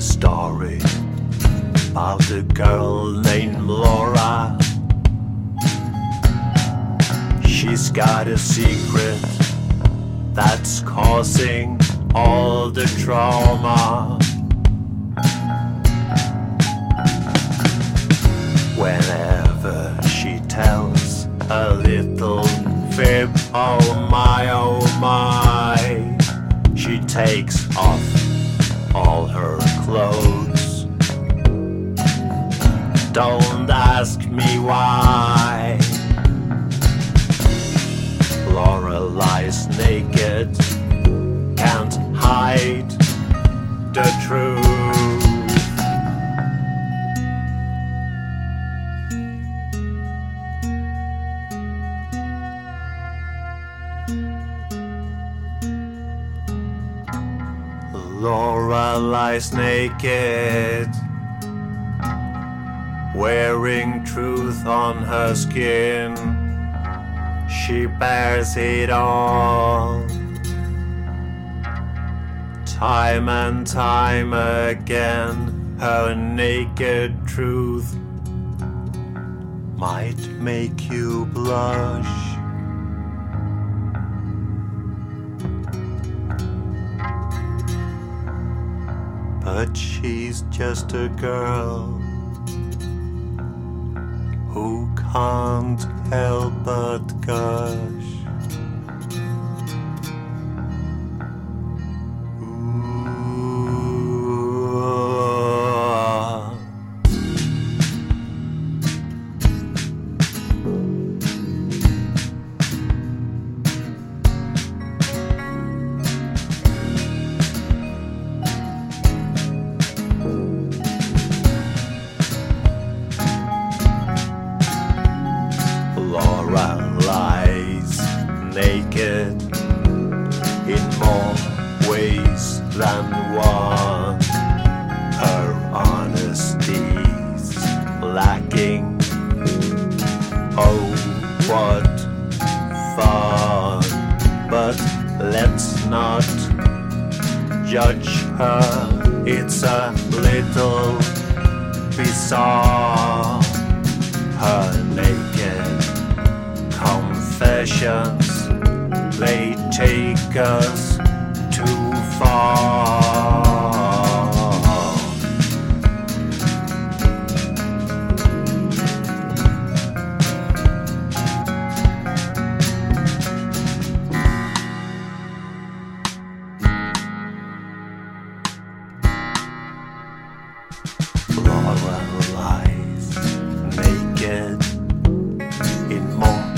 story about a girl named Laura. She's got a secret that's causing all the trauma. Whenever she tells a little fib, oh my, oh my, she takes off clothes. Don't ask me why. Laura lies naked, can't hide the truth. Laura lies naked, wearing truth on her skin. She bears it all. Time and time again, her naked truth might make you blush. But she's just a girl who can't help but gush. Naked in more ways than one. Her honesty's lacking. Oh, what fun! But let's not judge her. It's a little bizarre. Her naked confessions they take us too far. Laura lies naked in more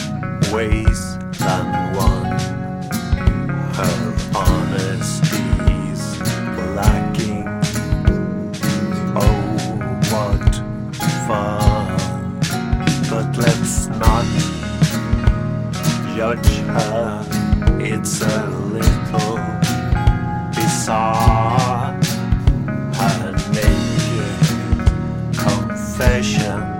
ways than judge her. It's a little bizarre. Her naked confessions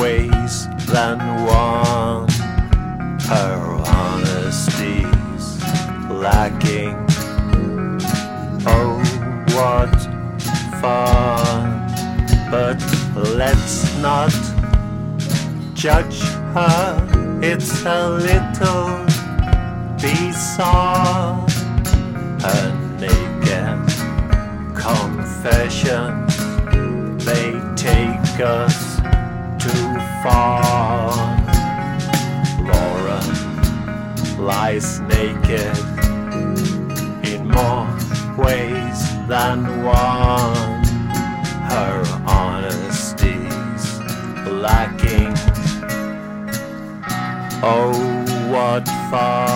ways than one. Her honesty's lacking. Oh, what fun! But let's not judge her. It's a little bizarre. Her naked confessions they take us lies naked in more ways than one. Her honesty's lacking. Oh, what fun!